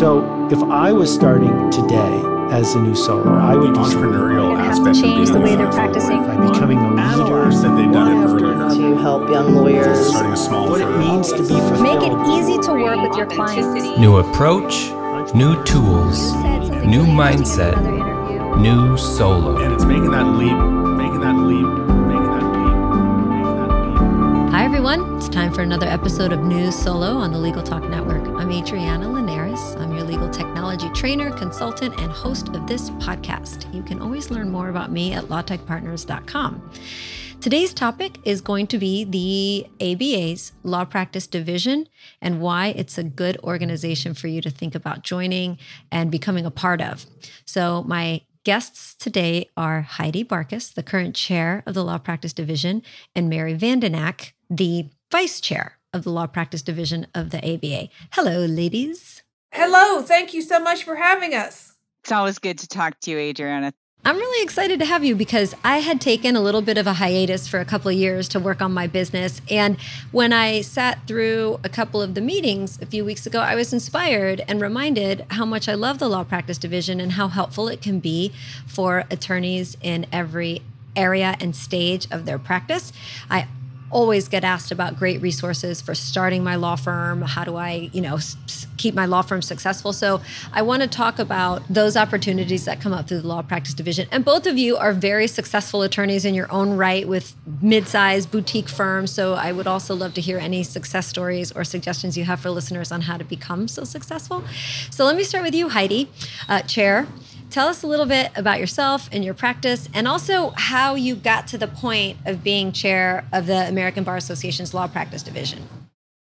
So if I was starting today as a new solo, I would the entrepreneurial aspect change of the way they're practicing. by becoming a leader. That they've done it after earlier. to help young lawyers. starting a small What it means to be fulfilled. Make it easy to work with your clients. New approach, new tools, new mindset, new solo. and it's making that leap, making that leap, making that leap, making that leap. Hi, everyone. It's time for another episode of News Solo on the Legal Talk Network. I'm Adriana Linares. Trainer, consultant, and host of this podcast. You can always learn more about me at lawtechpartners.com. Today's topic is going to be the ABA's Law Practice Division and why it's a good organization for you to think about joining and becoming a part of. So, my Guests today are Heidi Barcus, the current chair of the Law Practice Division, and Mary Vandenack, the vice chair of the Law Practice Division of the ABA. Hello, ladies. Hello, thank you so much for having us. It's always good to talk to you, Adriana. I'm really excited to have you because I had taken a little bit of a hiatus for a couple of years to work on my business. And when I sat through a couple of the meetings a few weeks ago, I was inspired and reminded how much I love the law practice division and how helpful it can be for attorneys in every area and stage of their practice. I always get asked about great resources for starting my law firm. How do i you know keep my law firm successful? So i want to talk about those opportunities that come up through the law practice division. And both of you are very successful attorneys in your own right with mid-sized boutique firms. So i would also love to hear any success stories or suggestions you have for listeners on how to become so successful. So let me start with you heidi uh, chair Tell us a little bit about yourself and your practice, and also how you got to the point of being chair of the American Bar Association's Law Practice Division.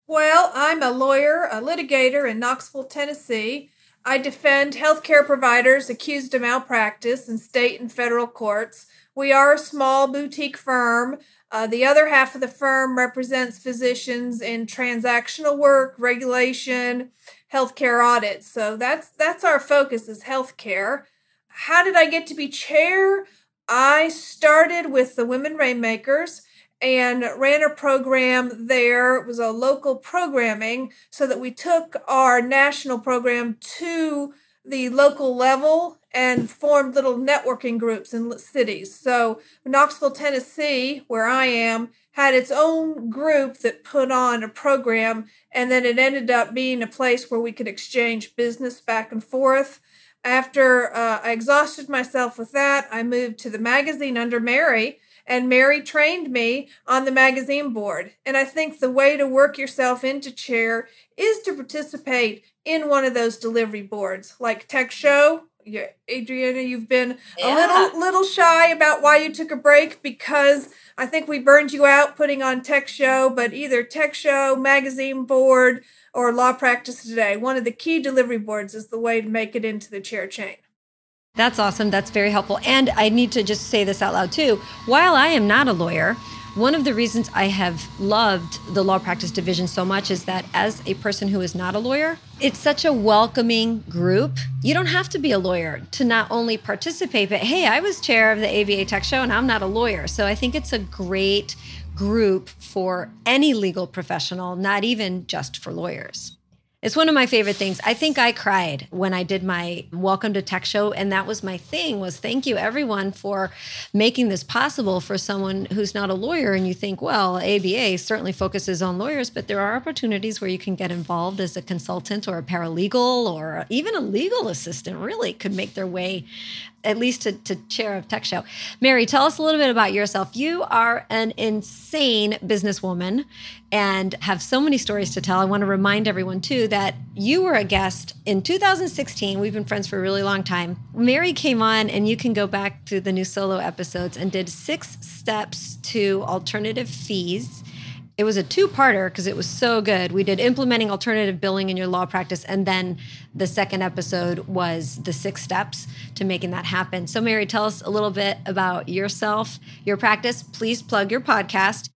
Well, I'm a lawyer, a litigator in Knoxville, Tennessee. I defend healthcare providers accused of malpractice in state and federal courts. We are a small boutique firm. Uh, the other half of the firm represents physicians in transactional work, regulation, healthcare audits. So that's that's our focus is healthcare. How did I get to be chair? I started with the Women Rainmakers and ran a program there. It was a local programming so that we took our national program to the local level and formed little networking groups in cities. So Knoxville, Tennessee, where I am, had its own group that put on a program, and then it ended up being a place where we could exchange business back and forth. After uh, I exhausted myself with that, I moved to the magazine under Mary, and Mary trained me on the magazine board. And I think the way to work yourself into chair is to participate in one of those delivery boards, like Tech Show. Yeah, Adriana, you've been a little little shy about why you took a break because I think we burned you out putting on Tech Show, but either Tech Show, magazine board, or Law Practice Today, one of the key delivery boards is the way to make it into the chair chain. That's awesome. That's very helpful. And I need to just say this out loud too. While I am not a lawyer, one of the reasons I have loved the law practice division so much is that as a person who is not a lawyer, it's such a welcoming group. You don't have to be a lawyer to not only participate, but hey, I was chair of the ABA Tech Show and I'm not a lawyer. So I think it's a great group for any legal professional, not even just for lawyers. It's one of my favorite things. I think I cried when I did my welcome to tech show and that was my thing was thank you everyone for making this possible for someone who's not a lawyer and you think, well, ABA certainly focuses on lawyers, but there are opportunities where you can get involved as a consultant or a paralegal or even a legal assistant really could make their way at least to, to chair of tech show. Mary, tell us a little bit about yourself. You are an insane businesswoman and have so many stories to tell. I want to remind everyone too that you were a guest in 2016. We've been friends for a really long time. Mary came on, and you can go back to the new solo episodes and did six steps to alternative fees. It was a two parter because it was so good. We did implementing alternative billing in your law practice. And then the second episode was the six steps to making that happen. So, Mary, tell us a little bit about yourself, your practice. Please plug your podcast.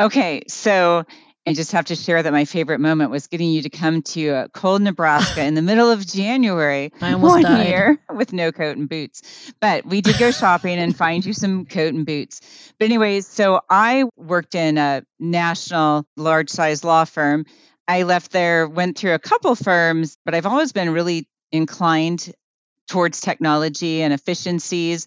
Okay, so I just have to share that my favorite moment was getting you to come to uh, cold Nebraska in the middle of January I almost one died. year with no coat and boots. But we did go shopping and find you some coat and boots. But anyways, so I worked in a national large size law firm I left there, went through a couple firms, but I've always been really inclined towards technology and efficiencies.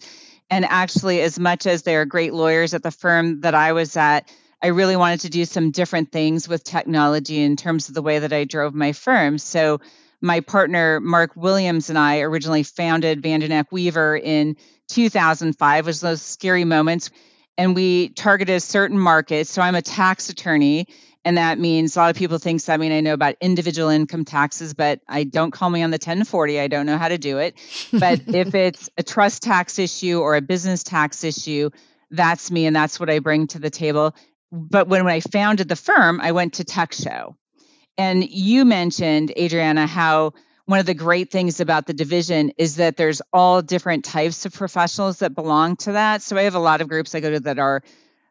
And actually, as much as there are great lawyers at the firm that I was at, I really wanted to do some different things with technology in terms of the way that I drove my firm. So, my partner Mark Williams and I originally founded Vandenack Weaver in 2005. Was those scary moments, and we targeted certain markets. So I'm a tax attorney, and that means a lot of people think that I mean I know about individual income taxes, but I don't call me on the 1040. I don't know how to do it. But if it's a trust tax issue or a business tax issue, that's me, and that's what I bring to the table. But when, when I founded the firm, I went to Tech Show and you mentioned, Adriana, how one of the great things about the division is that there's all different types of professionals that belong to that. So I have a lot of groups I go to that are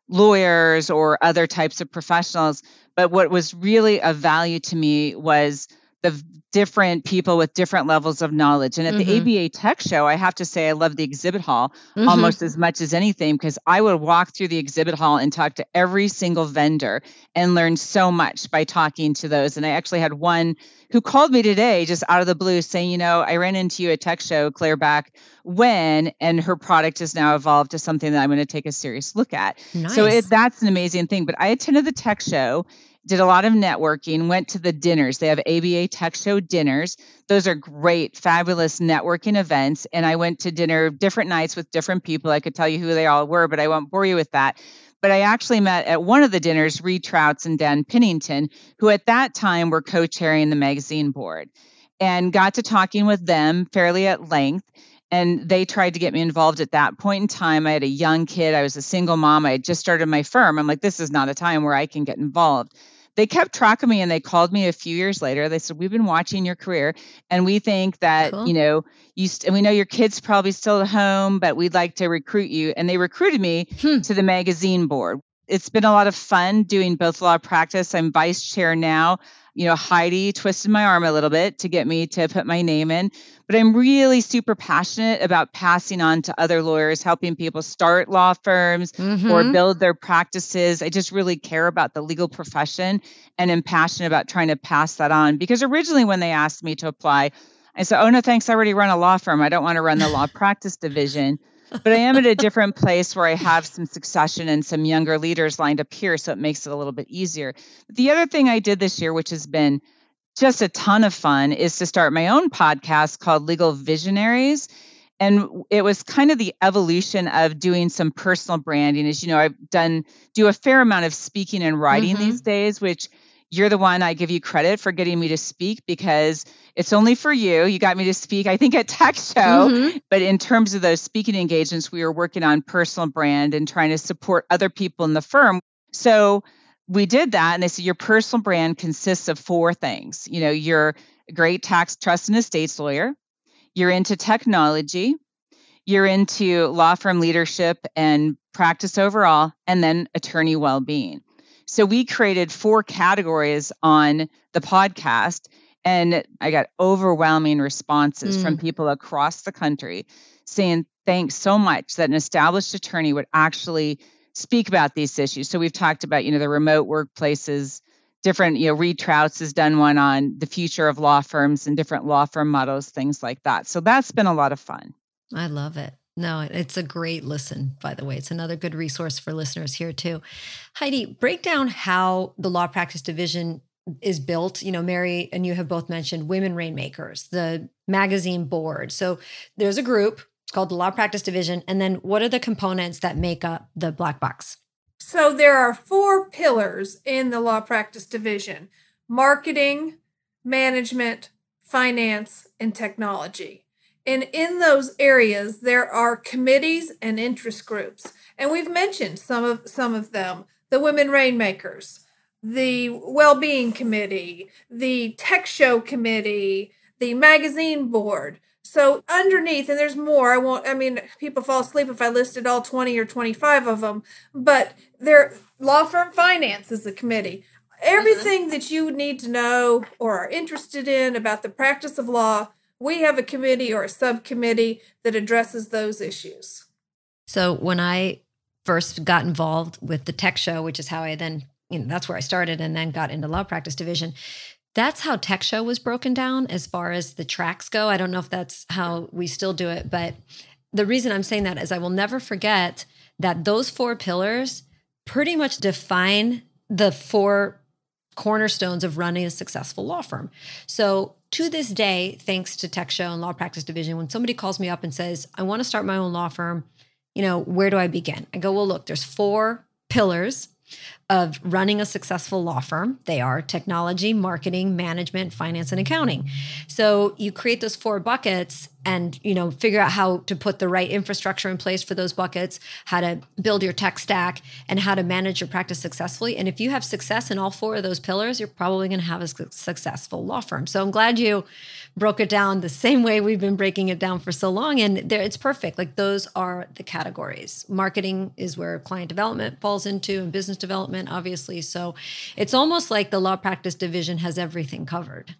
lawyers or other types of professionals. But what was really of value to me was the different people with different levels of knowledge. And at mm-hmm. the ABA Tech Show, I have to say I love the exhibit hall mm-hmm. almost as much as anything because I would walk through the exhibit hall and talk to every single vendor and learn so much by talking to those. And I actually had one who called me today just out of the blue saying, you know, I ran into you at Tech Show, Claire back when, and her product has now evolved to something that I'm going to take a serious look at. Nice. So it, that's an amazing thing. But I attended the Tech Show did a lot of networking, went to the dinners. They have ABA Tech Show dinners. Those are great, fabulous networking events. And I went to dinner different nights with different people. I could tell you who they all were, but I won't bore you with that. But I actually met at one of the dinners Reid Trautz and Dan Pinnington, who at that time were co chairing the magazine board, and got to talking with them fairly at length and they tried to get me involved at that point in time. I had a young kid. I was a single mom. I had just started my firm. I'm like, this is not a time where I can get involved they kept track of me and they called me a few years later. They said, We've been watching your career and we think that, cool. you know, you st- and we know your kid's probably still at home, but we'd like to recruit you. And they recruited me hmm. to the magazine board. It's been a lot of fun doing both law practice. I'm vice chair now you know, Heidi twisted my arm a little bit to get me to put my name in. But I'm really super passionate about passing on to other lawyers, helping people start law firms mm-hmm. or build their practices. I just really care about the legal profession and am passionate about trying to pass that on. Because originally, when they asked me to apply, I said, Oh, no, thanks. I already run a law firm. I don't want to run the law practice division but I am at a different place where I have some succession and some younger leaders lined up here. So it makes it a little bit easier. The other thing I did this year, which has been just a ton of fun, is to start my own podcast called Legal Visionaries. And it was kind of the evolution of doing some personal branding. As you know, I've done do a fair amount of speaking and writing mm-hmm. these days, which you're the one I give you credit for getting me to speak because it's only for you. You got me to speak, I think, at Tech Show. Mm-hmm. But in terms of those speaking engagements, we were working on personal brand and trying to support other people in the firm. So we did that. And they said, Your personal brand consists of four things. You know, you're a great tax, trust, and estates lawyer, you're into technology, you're into law firm leadership and practice overall, and then attorney well being. So we created four categories on the podcast, and I got overwhelming responses mm. from people across the country saying, Thanks so much that an established attorney would actually speak about these issues. So we've talked about, you know, the remote workplaces, different, you know, Reid Trautz has done one on the future of law firms and different law firm models, things like that. So that's been a lot of fun. I love it. No, it's a great listen, by the way. It's another good resource for listeners here, too. Heidi, break down how the law practice division is built. You know, Mary and you have both mentioned Women Rainmakers, the magazine board. So there's a group, it's called the Law Practice Division. And then what are the components that make up the black box? So there are four pillars in the Law Practice Division marketing, management, finance, and technology. And in those areas, there are committees and interest groups. And we've mentioned some of some of them. The Women Rainmakers, the Well-Being Committee, the Tech Show Committee, the Magazine Board. So underneath, and there's more. I won't. I mean, people fall asleep if I listed all 20 or 25 of them. But there, law firm finance is a committee. Everything mm-hmm. that you need to know or are interested in about the practice of law we have a committee or a subcommittee that addresses those issues. So when I first got involved with the tech show, which is how I then you know, that's where I started and then got into law practice division. That's how Tech Show was broken down as far as the tracks go. I don't know if that's how we still do it, but the reason I'm saying that is I will never forget that those four pillars pretty much define the four cornerstones of running a successful law firm. So to this day, thanks to Tech Show and Law Practice Division, when somebody calls me up and says, I want to start my own law firm, you know, where do I begin? I go, well, look, there's four pillars of running a successful law firm. They are technology, marketing, management, finance, and accounting. So you create those four buckets and you know figure out how to put the right infrastructure in place for those buckets how to build your tech stack and how to manage your practice successfully and if you have success in all four of those pillars you're probably going to have a successful law firm so i'm glad you broke it down the same way we've been breaking it down for so long and there it's perfect like those are the categories marketing is where client development falls into and business development obviously so it's almost like the law practice division has everything covered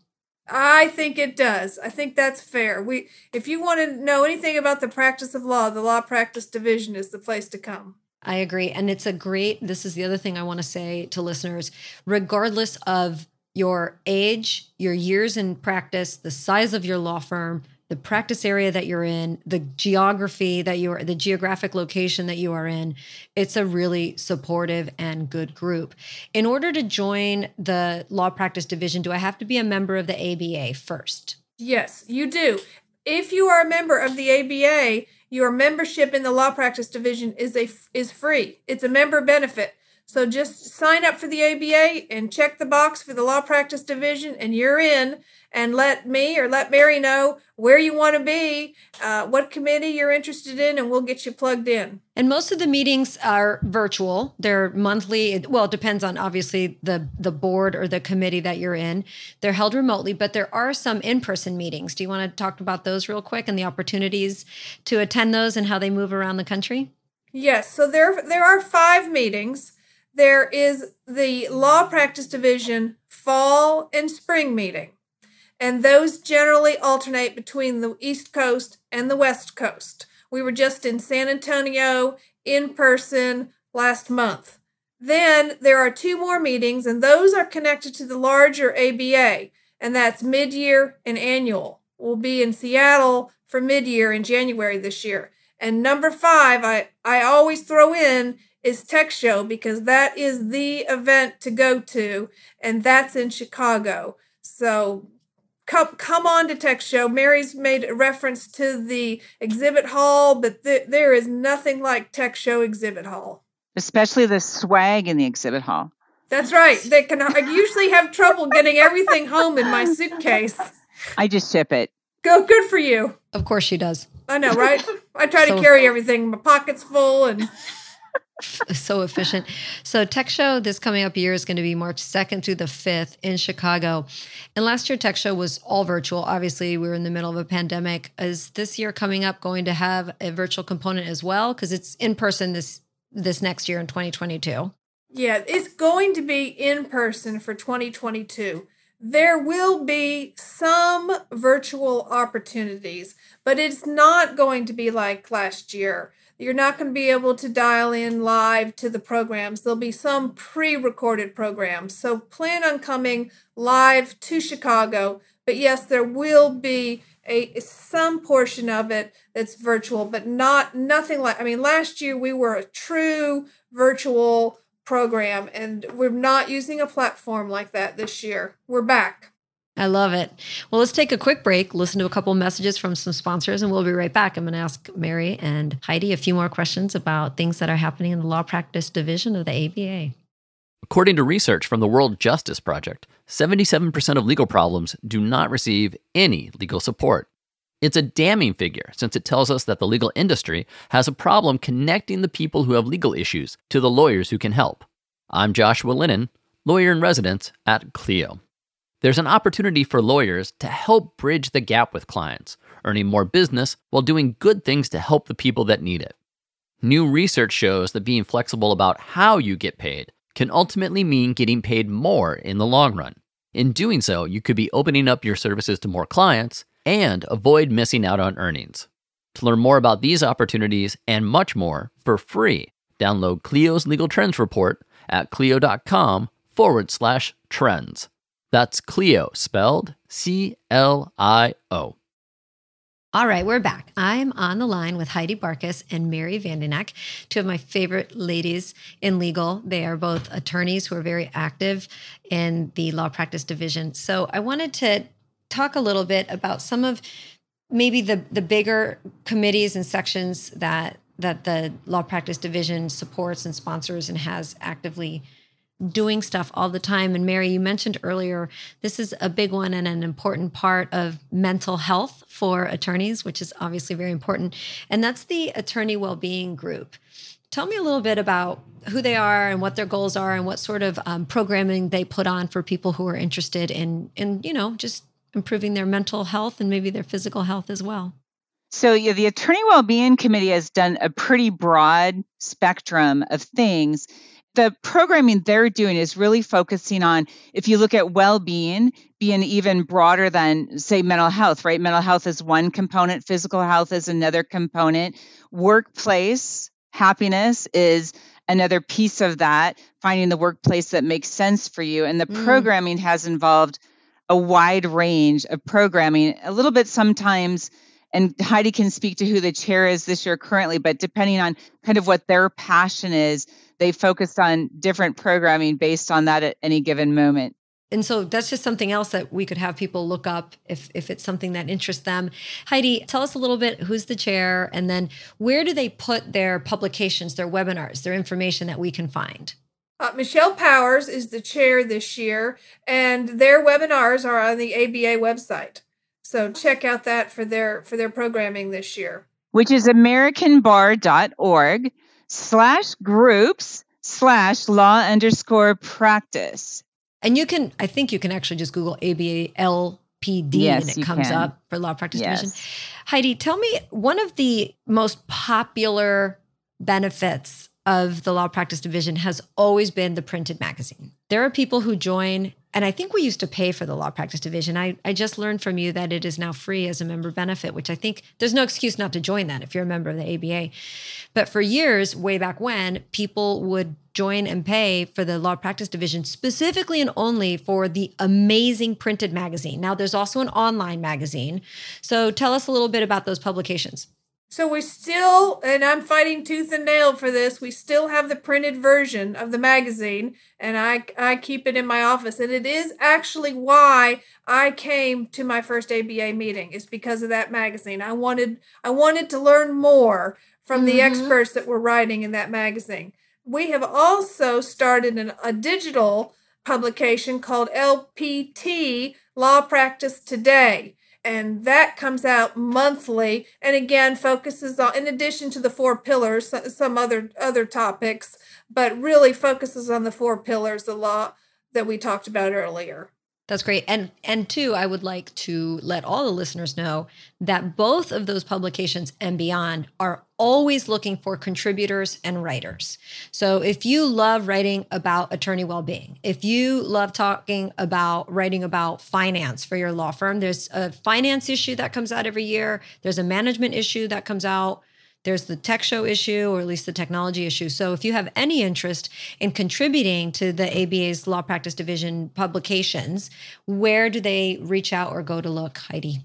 I think it does. I think that's fair. We if you want to know anything about the practice of law, the law practice division is the place to come. I agree. And it's a great this is the other thing I want to say to listeners, regardless of your age, your years in practice, the size of your law firm, the practice area that you're in, the geography that you're, the geographic location that you are in, it's a really supportive and good group. In order to join the law practice division, do I have to be a member of the ABA first? Yes, you do. If you are a member of the ABA, your membership in the law practice division is a is free. It's a member benefit. So just sign up for the ABA and check the box for the law practice division, and you're in. And let me or let Mary know where you want to be, uh, what committee you're interested in, and we'll get you plugged in. And most of the meetings are virtual. They're monthly. Well, it depends on obviously the the board or the committee that you're in. They're held remotely, but there are some in-person meetings. Do you want to talk about those real quick and the opportunities to attend those and how they move around the country? Yes. So there there are five meetings there is the law practice division fall and spring meeting. And those generally alternate between the East Coast and the West Coast. We were just in San Antonio in person last month. Then there are two more meetings, and those are connected to the larger ABA, and that's mid year and annual. We'll be in Seattle for mid year in January this year. And number five, I, I always throw in is Tech Show because that is the event to go to, and that's in Chicago. So come come on to Tech Show. Mary's made a reference to the exhibit hall, but th- there is nothing like Tech Show exhibit hall. Especially the swag in the exhibit hall. That's right. They can. I usually have trouble getting everything home in my suitcase. I just ship it. Go. Good for you. Of course she does. I know, right? I try so, to carry everything. My pocket's full and so efficient. So Tech Show this coming up year is going to be March 2nd through the 5th in Chicago. And last year Tech Show was all virtual. Obviously, we were in the middle of a pandemic. Is this year coming up going to have a virtual component as well because it's in person this this next year in 2022? Yeah, it's going to be in person for 2022. There will be some virtual opportunities, but it's not going to be like last year you're not going to be able to dial in live to the programs. There'll be some pre recorded programs. So plan on coming live to Chicago. But yes, there will be a some portion of it that's virtual, but not nothing like I mean last year we were a true virtual program and we're not using a platform like that this year. We're back. I love it. Well, let's take a quick break, listen to a couple messages from some sponsors, and we'll be right back. I'm going to ask Mary and Heidi a few more questions about things that are happening in the law practice division of the ABA. According to research from the World Justice Project, 77% of legal problems do not receive any legal support. It's a damning figure since it tells us that the legal industry has a problem connecting the people who have legal issues to the lawyers who can help. I'm Joshua Lenon, lawyer in residence at Clio. There's an opportunity for lawyers to help bridge the gap with clients, earning more business while doing good things to help the people that need it. New research shows that being flexible about how you get paid can ultimately mean getting paid more in the long run. In doing so, you could be opening up your services to more clients and avoid missing out on earnings. To learn more about these opportunities and much more for free, download Clio's Legal Trends Report at Clio.com forward slash trends. That's Clio, spelled C L I O. All right, we're back. I'm on the line with Heidi Barcus and Mary Vandenack, two of my favorite ladies in legal. They are both attorneys who are very active in the law practice division. So I wanted to talk a little bit about some of maybe the the bigger committees and sections that that the law practice division supports and sponsors and has actively doing stuff all the time. And Mary, you mentioned earlier, this is a big one and an important part of mental health for attorneys, which is obviously very important. And that's the attorney well-being group. Tell me a little bit about who they are and what their goals are and what sort of um, programming they put on for people who are interested in, in, you know, just improving their mental health and maybe their physical health as well. So, yeah, the Attorney Wellbeing Committee has done a pretty broad spectrum of things the programming they're doing is really focusing on if you look at well-being being even broader than say mental health right? Mental health is one component physical health is another component. Workplace happiness is another piece of that finding the workplace that makes sense for you. And the mm. programming has involved a wide range of programming a little bit sometimes and Heidi can speak to who the chair is this year currently, but depending on kind of what their passion is, they focused on different programming based on that at any given moment. And so that's just something else that we could have people look up if, if it's something that interests them. Heidi, tell us a little bit who's the chair and then where do they put their publications, their webinars, their information that we can find? Uh, Michelle Powers is the chair this year, and their webinars are on the ABA website. So check out that for their for their programming this year. Which is americanbar.org slash groups slash law underscore practice. And you can, I think you can actually just Google ABA LPD yes, and it comes can. up for law practice yes. division. Heidi, tell me one of the most popular benefits of the law practice division has always been the printed magazine. There are people who join and I think we used to pay for the law practice division. I, I just learned from you that it is now free as a member benefit, which I think there's no excuse not to join that if you're a member of the ABA. But for years, way back when, people would join and pay for the law practice division specifically and only for the amazing printed magazine. Now, there's also an online magazine. So tell us a little bit about those publications. So we still, and I'm fighting tooth and nail for this. We still have the printed version of the magazine, and I I keep it in my office. And it is actually why I came to my first ABA meeting is because of that magazine. I wanted I wanted to learn more from mm-hmm. the experts that were writing in that magazine. We have also started an, a digital publication called LPT Law Practice Today and that comes out monthly and again focuses on in addition to the four pillars some other other topics but really focuses on the four pillars a lot that we talked about earlier that's great. And and two, I would like to let all the listeners know that both of those publications and beyond are always looking for contributors and writers. So if you love writing about attorney well-being, if you love talking about writing about finance for your law firm, there's a finance issue that comes out every year, there's a management issue that comes out there's the tech show issue, or at least the technology issue. So if you have any interest in contributing to the ABA's Law Practice Division publications, where do they reach out or go to look, Heidi?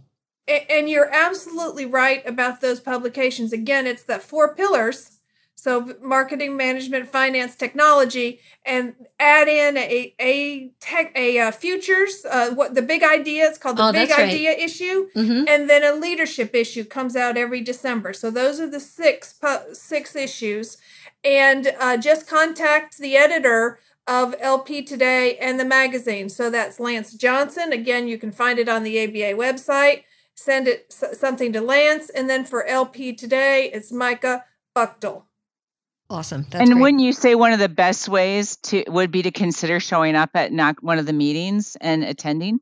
And you're absolutely right about those publications. Again, it's the four pillars so marketing, management, finance, technology, and add in a a tech a uh, futures. Uh, what the big idea? It's called the oh, big right. idea issue, mm-hmm. and then a leadership issue comes out every December. So those are the six six issues, and uh, just contact the editor of LP Today and the magazine. So that's Lance Johnson. Again, you can find it on the ABA website. Send it something to Lance, and then for LP Today, it's Micah Buchdahl. Awesome. That's and great. wouldn't you say one of the best ways to would be to consider showing up at not one of the meetings and attending?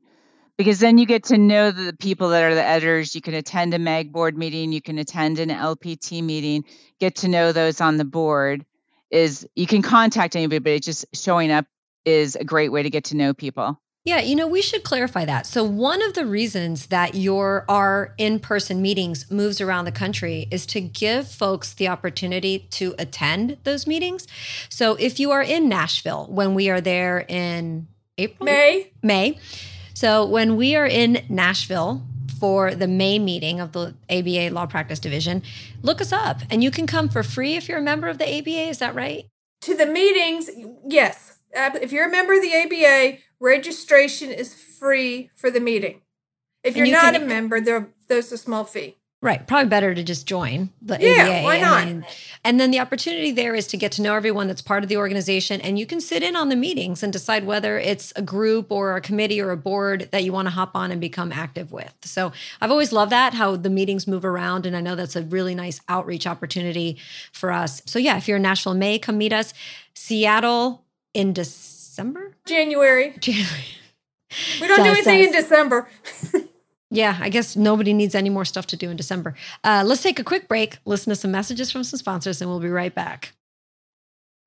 Because then you get to know the people that are the editors. You can attend a MAG board meeting, you can attend an LPT meeting, get to know those on the board. Is you can contact anybody, but just showing up is a great way to get to know people. Yeah, you know, we should clarify that. So, one of the reasons that your our in-person meetings moves around the country is to give folks the opportunity to attend those meetings. So, if you are in Nashville when we are there in April, May. May. So, when we are in Nashville for the May meeting of the ABA Law Practice Division, look us up and you can come for free if you're a member of the ABA, is that right? To the meetings, yes. If you're a member of the ABA, registration is free for the meeting. If you're you not can- a member, there there's a small fee. Right. Probably better to just join the Yeah, ABA. why not? And then, and then the opportunity there is to get to know everyone that's part of the organization. And you can sit in on the meetings and decide whether it's a group or a committee or a board that you want to hop on and become active with. So I've always loved that, how the meetings move around. And I know that's a really nice outreach opportunity for us. So yeah, if you're in Nashville May, come meet us. Seattle in December? January. January. We don't do Does anything in December. Yeah, I guess nobody needs any more stuff to do in December. Uh, let's take a quick break, listen to some messages from some sponsors, and we'll be right back.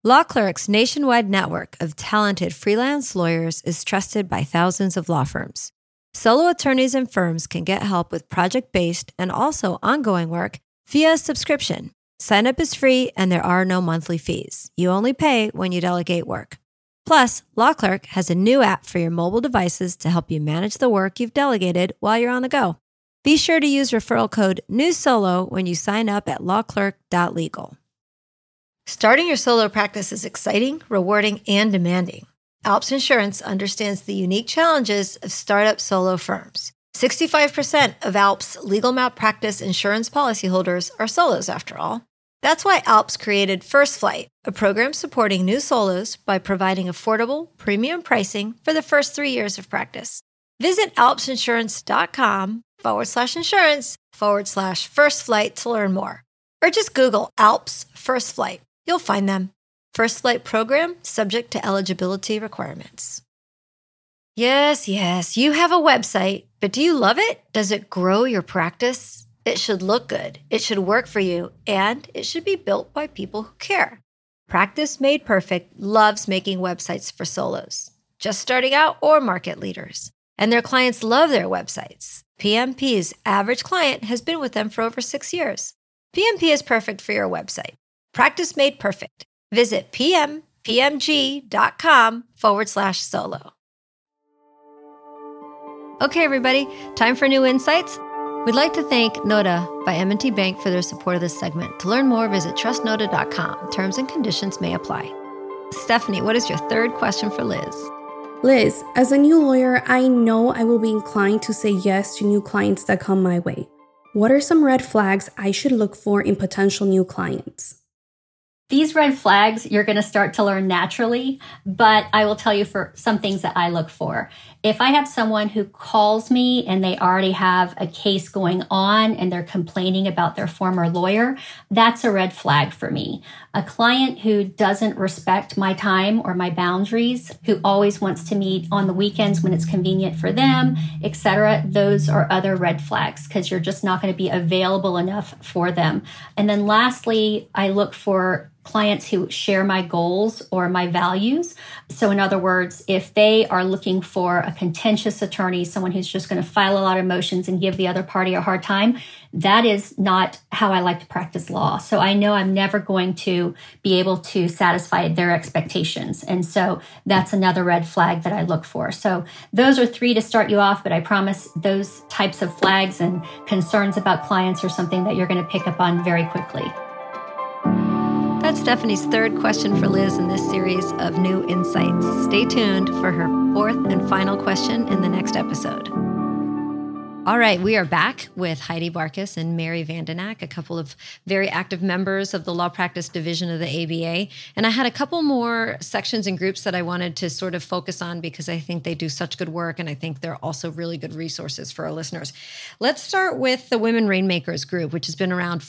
Law Clerk's nationwide network of talented freelance lawyers is trusted by thousands of law firms. Solo attorneys and firms can get help with project based and also ongoing work via a subscription. Sign up is free and there are no monthly fees. You only pay when you delegate work. Plus, Law Clerk has a new app for your mobile devices to help you manage the work you've delegated while you're on the go. Be sure to use referral code NEWSOLO when you sign up at lawclerk.legal. Starting your solo practice is exciting, rewarding, and demanding. Alps Insurance understands the unique challenges of startup solo firms. 65% of Alps legal malpractice insurance policyholders are solos, after all. That's why Alps created First Flight, a program supporting new solos by providing affordable, premium pricing for the first three years of practice. Visit alpsinsurance.com forward slash insurance forward slash first flight to learn more. Or just Google Alps First Flight. You'll find them. First Flight program subject to eligibility requirements. Yes, yes, you have a website, but do you love it? Does it grow your practice? It should look good, it should work for you, and it should be built by people who care. Practice Made Perfect loves making websites for solos, just starting out or market leaders. And their clients love their websites. PMP's average client has been with them for over six years. PMP is perfect for your website. Practice Made Perfect. Visit pmpmg.com forward slash solo. Okay, everybody, time for new insights. We'd like to thank Nota by M&T Bank for their support of this segment. To learn more, visit trustnota.com. Terms and conditions may apply. Stephanie, what is your third question for Liz? Liz, as a new lawyer, I know I will be inclined to say yes to new clients that come my way. What are some red flags I should look for in potential new clients? These red flags you're going to start to learn naturally, but I will tell you for some things that I look for. If I have someone who calls me and they already have a case going on and they're complaining about their former lawyer, that's a red flag for me. A client who doesn't respect my time or my boundaries, who always wants to meet on the weekends when it's convenient for them, etc., those are other red flags because you're just not going to be available enough for them. And then lastly, I look for clients who share my goals or my values. So, in other words, if they are looking for a contentious attorney, someone who's just going to file a lot of motions and give the other party a hard time, that is not how I like to practice law. So, I know I'm never going to be able to satisfy their expectations. And so, that's another red flag that I look for. So, those are three to start you off, but I promise those types of flags and concerns about clients are something that you're going to pick up on very quickly. That's Stephanie's third question for Liz in this series of new insights. Stay tuned for her fourth and final question in the next episode. All right, we are back with Heidi Barcus and Mary Vandenack, a couple of very active members of the Law Practice Division of the ABA. And I had a couple more sections and groups that I wanted to sort of focus on because I think they do such good work and I think they're also really good resources for our listeners. Let's start with the Women Rainmakers group, which has been around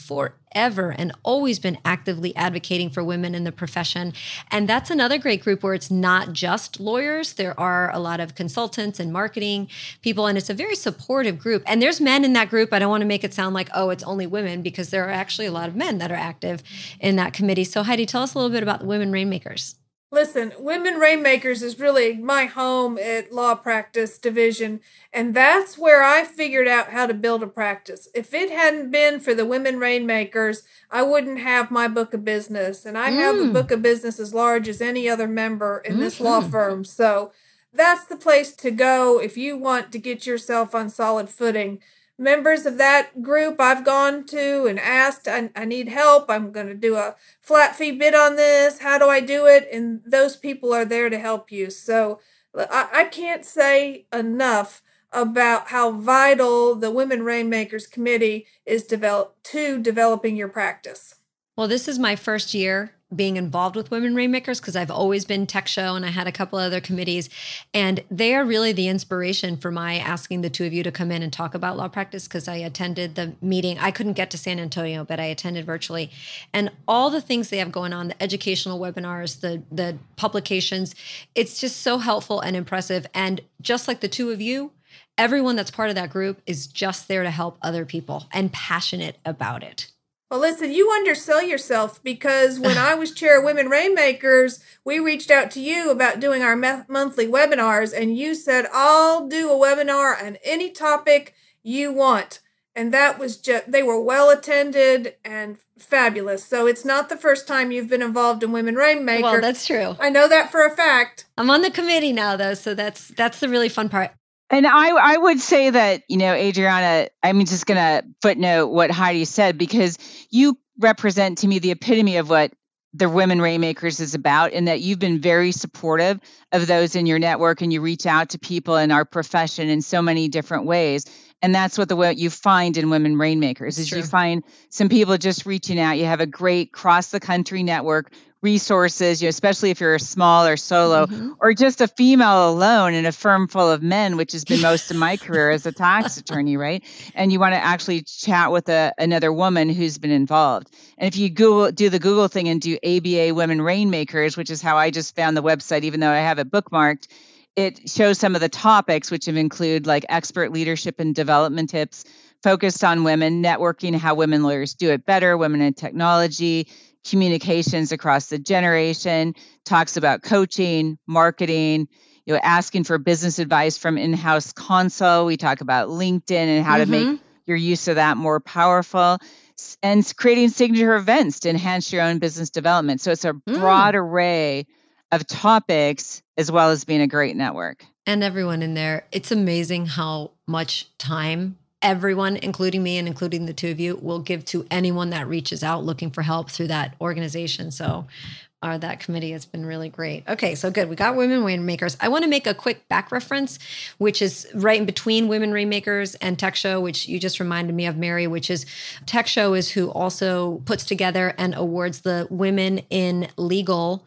forever and always been actively advocating for women in the profession. And that's another great group where it's not just lawyers, there are a lot of consultants and marketing people, and it's a very supportive group. And there's men in that group. I don't want to make it sound like, oh, it's only women, because there are actually a lot of men that are active in that committee. So, Heidi, tell us a little bit about the Women Rainmakers. Listen, Women Rainmakers is really my home at Law Practice Division, and that's where I figured out how to build a practice. If it hadn't been for the Women Rainmakers, I wouldn't have my book of business, and I have a Mm. book of business as large as any other member in this law Mhm. firm. So that's the place to go if you want to get yourself on solid footing. Members of that group I've gone to and asked, I, I need help. I'm going to do a flat fee bid on this. How do I do it? And those people are there to help you. So I, I can't say enough about how vital the Women Rainmakers Committee is develop to developing your practice. Well, this is my first year being involved with Women Rainmakers because I've always been tech show and I had a couple other committees. And they are really the inspiration for my asking the two of you to come in and talk about law practice because I attended the meeting. I couldn't get to San Antonio, but I attended virtually. And all the things they have going on, the educational webinars, the the publications, it's just so helpful and impressive. And just like the two of you, everyone that's part of that group is just there to help other people and passionate about it. Well, listen, you undersell yourself because when I was chair of Women Rainmakers, we reached out to you about doing our me- monthly webinars, and you said, I'll do a webinar on any topic you want. And that was just, they were well attended and fabulous. So it's not the first time you've been involved in Women Rainmakers. Well, that's true. I know that for a fact. I'm on the committee now though, so that's that's the really fun part. And I, I would say that, you know, Adriana, I'm just going to footnote what Heidi said because you represent to me the epitome of what the Women Rainmakers is about, in that you've been very supportive of those in your network and you reach out to people in our profession in so many different ways. And that's what the what you find in Women Rainmakers is you find some people just reaching out. You have a great cross the country network resources, you know, especially if you're a small or solo Mhm. or just a female alone in a firm full of men, which has been most of my career as a tax attorney, right? And you want to actually chat with a, another woman who's been involved. And if you Google, do the Google thing and do ABA Women Rainmakers, which is how I just found the website, even though I have it bookmarked, it shows some of the topics, which have include like expert leadership and development tips focused on women, networking, how women lawyers do it better, women in technology, communications across the generation, talks about coaching, marketing, you know, asking for business advice from in-house console. We talk about LinkedIn and how to make Mhm. your use of that more powerful and creating signature events to enhance your own business development. So it's a broad array of topics as well as being a great network. and everyone in there. It's amazing how much time everyone, including me and including the two of you, will give to anyone that reaches out looking for help through that organization. So, uh, that committee has been really great. Okay, so good. We got Women Rainmakers. I want to make a quick back reference, which is right in between Women Rainmakers and Tech Show, which you just reminded me of, Mary, which is Tech Show is who also puts together and awards the Women in Legal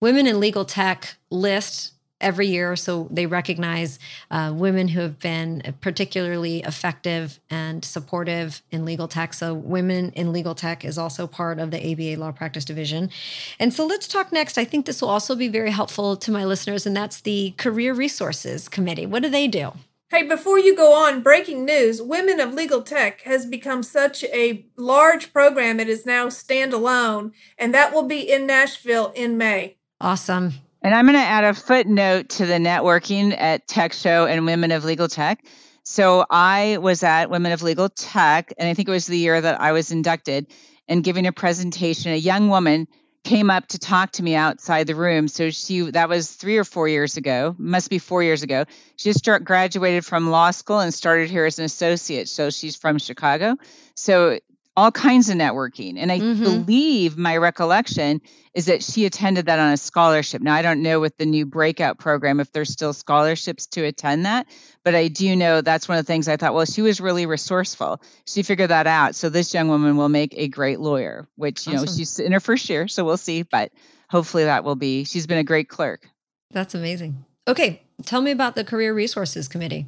Women in Legal Tech list every year. So they recognize uh, women who have been particularly effective and supportive in legal tech. So Women in Legal Tech is also part of the ABA Law Practice Division. And so let's talk next. I think this will also be very helpful to my listeners, and that's the Career Resources Committee. What do they do? Hey, before you go on, breaking news Women of Legal Tech has become such a large program, it is now standalone, and that will be in Nashville in May. Awesome. And I'm going to add a footnote to the networking at Tech Show and Women of Legal Tech. So I was at Women of Legal Tech, and I think it was the year that I was inducted, and giving a presentation. A young woman came up to talk to me outside the room. So she that was three or four years ago, must be four years ago. She just graduated from law school and started here as an associate. So she's from Chicago. So all kinds of networking. And I Mhm. believe my recollection is that she attended that on a scholarship. Now, I don't know with the new breakout program if there's still scholarships to attend that, but I do know that's one of the things I thought, well, she was really resourceful. She figured that out. So this young woman will make a great lawyer, which, you know, she's in her first year. So we'll see, but hopefully that will be, she's been a great clerk. That's amazing. Okay, tell me about the Career Resources Committee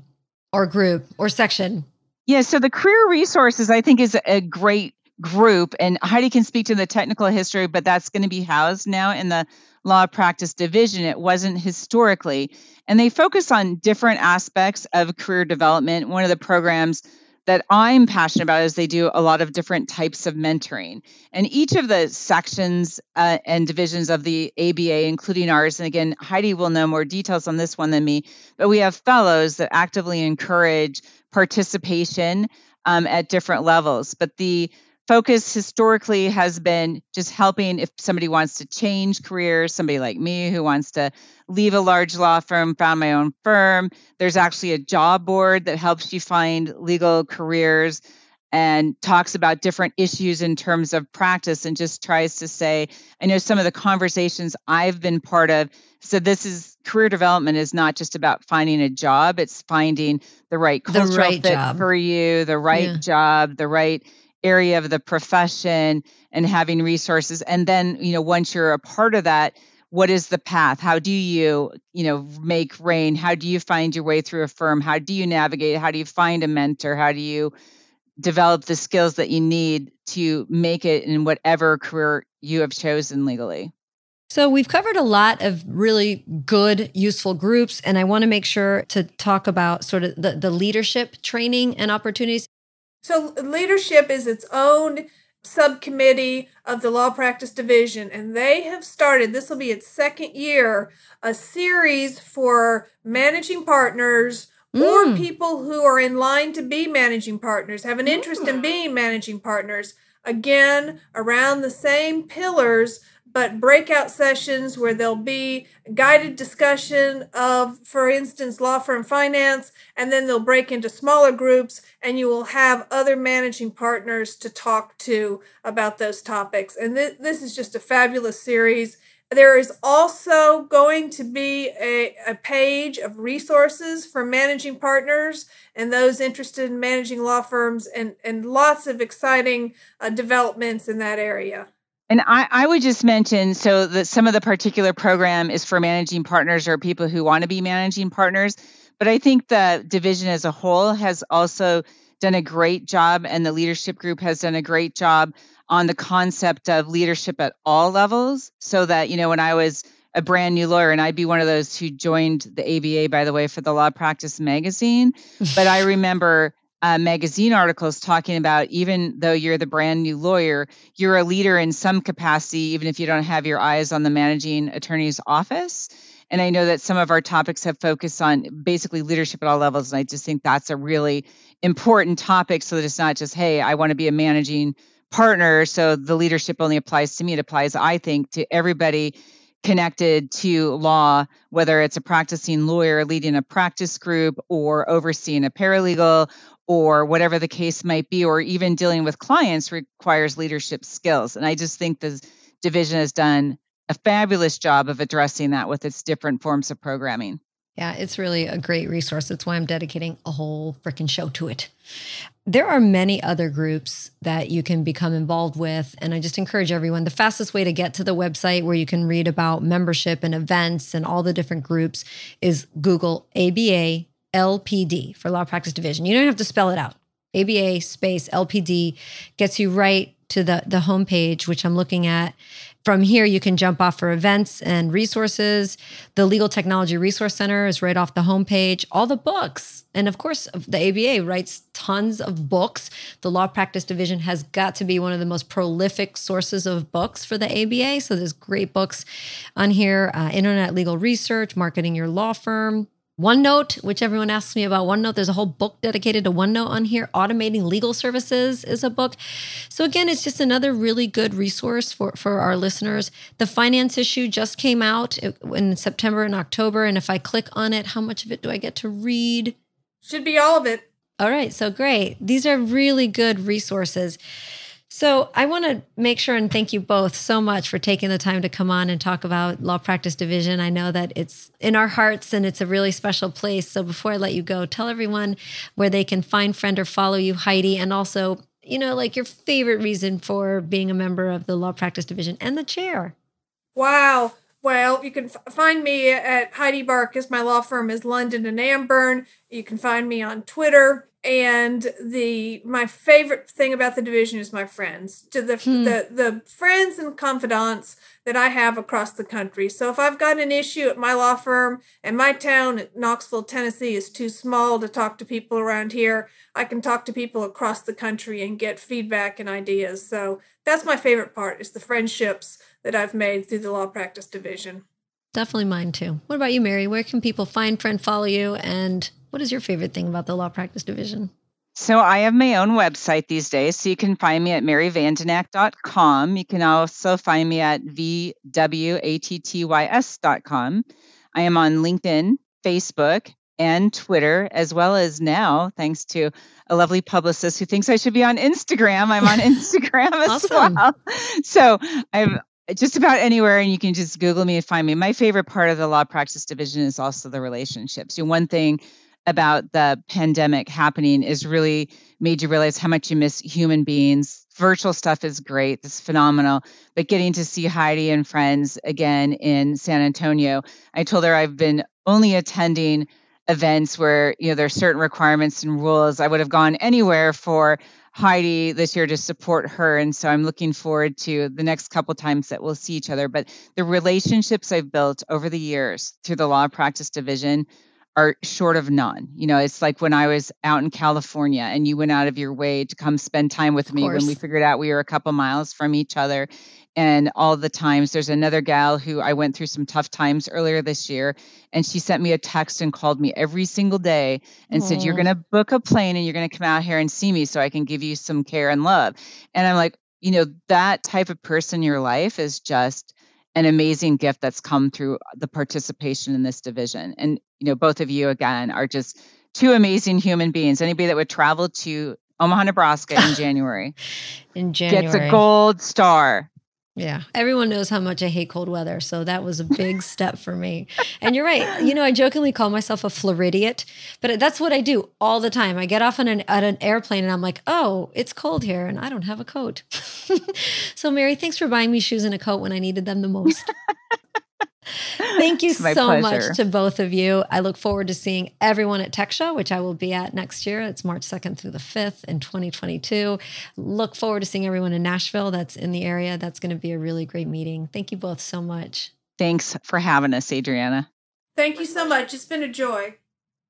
or group or section. Yeah, so the career resources I think is a great group, and Heidi can speak to the technical history, but that's going to be housed now in the law practice division. It wasn't historically, and they focus on different aspects of career development. One of the programs that I'm passionate about is they do a lot of different types of mentoring. And each of the sections uh, and divisions of the ABA, including ours, and again, Heidi will know more details on this one than me, but we have fellows that actively encourage participation um, at different levels. But the focus historically has been just helping if somebody wants to change careers, somebody like me who wants to leave a large law firm, found my own firm. There's actually a job board that helps you find legal careers and talks about different issues in terms of practice and just tries to say, I know some of the conversations I've been part of. So this is career development is not just about finding a job, it's finding the right cultural the right fit job. for you, the right Yeah. job, the right area of the profession and having resources. And then you know once you're a part of that what is the path? How do you you know make rain how do you find your way through a firm? How do you navigate? How do you find a mentor? How do you develop the skills that you need to make it in whatever career you have chosen legally? So we've covered a lot of really good, useful groups, and I want to make sure to talk about sort of the, the leadership training and opportunities. So, leadership is its own subcommittee of the Law Practice Division, and they have started, this will be its second year, a series for managing partners or Mm. people who are in line to be managing partners, have an interest in being managing partners. Again, around the same pillars, but breakout sessions where there'll be guided discussion of, for instance, law firm finance, and then they'll break into smaller groups, and you will have other managing partners to talk to about those topics. And th- this is just a fabulous series. There is also going to be a, a page of resources for managing partners and those interested in managing law firms, and, and lots of exciting uh, developments in that area. And I, I would just mention so that some of the particular program is for managing partners or people who want to be managing partners. But I think the division as a whole has also done a great job, and the leadership group has done a great job on the concept of leadership at all levels. So that, you know, when I was a brand new lawyer, and I'd be one of those who joined the ABA, by the way, for the Law Practice magazine. but I remember uh, magazine articles talking about even though you're the brand new lawyer, you're a leader in some capacity, even if you don't have your eyes on the managing attorney's office. And I know that some of our topics have focused on basically leadership at all levels. And I just think that's a really important topic so that it's not just, hey, I want to be a managing partner. So the leadership only applies to me. It applies, I think, to everybody connected to law, whether it's a practicing lawyer leading a practice group or overseeing a paralegal or whatever the case might be, or even dealing with clients requires leadership skills. And I just think the division has done a fabulous job of addressing that with its different forms of programming. Yeah, it's really a great resource. That's why I'm dedicating a whole freaking show to it. There are many other groups that you can become involved with. And I just encourage everyone the fastest way to get to the website where you can read about membership and events and all the different groups is Google ABA LPD for Law Practice Division. You don't have to spell it out. ABA space LPD gets you right to the, the homepage, which I'm looking at. From here, you can jump off for events and resources. The Legal Technology Resource Center is right off the homepage. All the books. And of course, the ABA writes tons of books. The Law Practice Division has got to be one of the most prolific sources of books for the ABA. So there's great books on here uh, Internet Legal Research, Marketing Your Law Firm, OneNote, which everyone asks me about OneNote. There's a whole book dedicated to OneNote on here. Automating Legal Services is a book. So again, it's just another really good resource for, for our listeners. The finance issue just came out uh, in September and October. And if I click on it, how much of it do I get to read? Should be all of it. All right, so great. These are really good resources. So I want to make sure and thank you both so much for taking the time to come on and talk about Law Practice Division. I know that it's in our hearts and it's a really special place. So before I let you go, tell everyone where they can find, friend, or follow you, Heidi, and also, you know, like your favorite reason for being a member of the Law Practice Division and the chair. Wow. Well, you can f- find me at Heidi Barcus. My law firm is London and Amburn. You can find me on Twitter and the my favorite thing about the division is my friends to the Hmm. the the friends and confidants that I have across the country. So if I've got an issue at my law firm and my town at Knoxville, Tennessee is too small to talk to people around here, I can talk to people across the country and get feedback and ideas. So that's my favorite part is the friendships that I've made through the law practice division. Definitely mine too. What about you, Mary? Where can people find, friend, follow you? And what is your favorite thing about the law practice division? So I have my own website these days. So you can find me at maryvandenack.com. You can also find me at vwattys.com. I am on LinkedIn, Facebook, and Twitter, as well as now, thanks to a lovely publicist who thinks I should be on Instagram. I'm on Instagram as Awesome. well. So I'm just about anywhere, and you can just Google me and find me. My favorite part of the law practice division is also the relationships. You know, one thing about the pandemic happening is really made you realize how much you miss human beings. Virtual stuff is great, it's phenomenal, but getting to see Heidi and friends again in San Antonio, I told her I've been only attending events where you know there's certain requirements and rules. I would have gone anywhere for Heidi this year to support her, and so I'm looking forward to the next couple times that we'll see each other. But the relationships I've built over the years through the law practice division are short of none. You know, it's like when I was out in California and you went out of your way to come spend time with me when we figured out we were a couple miles from each other. And all the times, there's another gal who I went through some tough times earlier this year, and she sent me a text and called me every single day and said, You're going to book a plane and you're going to come out here and see me so I can give you some care and love. And I'm like, you know, that type of person in your life is just an amazing gift that's come through the participation in this division. And, you know, both of you again are just two amazing human beings. Anybody that would travel to Omaha, Nebraska in January In January. gets a gold star. Yeah. Everyone knows how much I hate cold weather. So that was a big step for me. And you're right. You know, I jokingly call myself a Floridiot, but that's what I do all the time. I get off on an, at an airplane and I'm like, oh, it's cold here and I don't have a coat. so, Mary, thanks for buying me shoes and a coat when I needed them the most. Thank you so pleasure. much to both of you. I look forward to seeing everyone at Tech Show, which I will be at next year. It's March 2nd through the 5th in 2022. Look forward to seeing everyone in Nashville that's in the area. That's going to be a really great meeting. Thank you both so much. Thanks for having us, Adriana. Thank you so much. It's been a joy.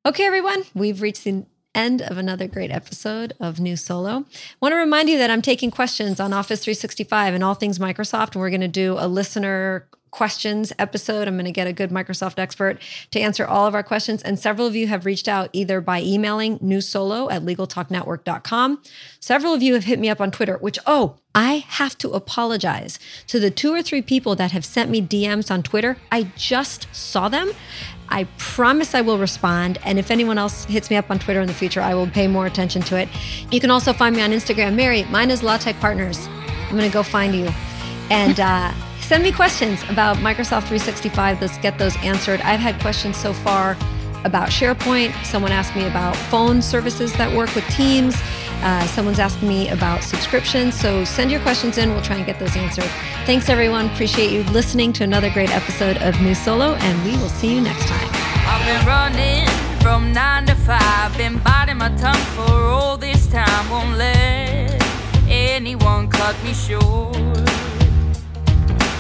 Okay, everyone, we've reached the end of another great episode of New Solo. want to remind you that I'm taking questions on Office 365 and all things Microsoft, and we're going to do a listener questions episode. I'm going to get a good Microsoft expert to answer all of our questions. And several of you have reached out either by emailing newsolo at legaltalknetwork.com. Several of you have hit me up on Twitter, which, oh, I have to apologize to the two or three people that have sent me DMs on Twitter. I just saw them. I promise I will respond. And if anyone else hits me up on Twitter in the future, I will pay more attention to it. You can also find me on Instagram. Mary, mine is Law Tech Partners. I'm going to go find you. And uh, send me questions about Microsoft 365. Let's get those answered. I've had questions so far about SharePoint. Someone asked me about phone services that work with Teams. Uh, someone's asked me about subscriptions. So send your questions in. We'll try and get those answered. Thanks, everyone. Appreciate you listening to another great episode of New Solo, and we will see you next time. I've been running from nine to five, been biting my tongue for all this time. Won't let anyone cut me short.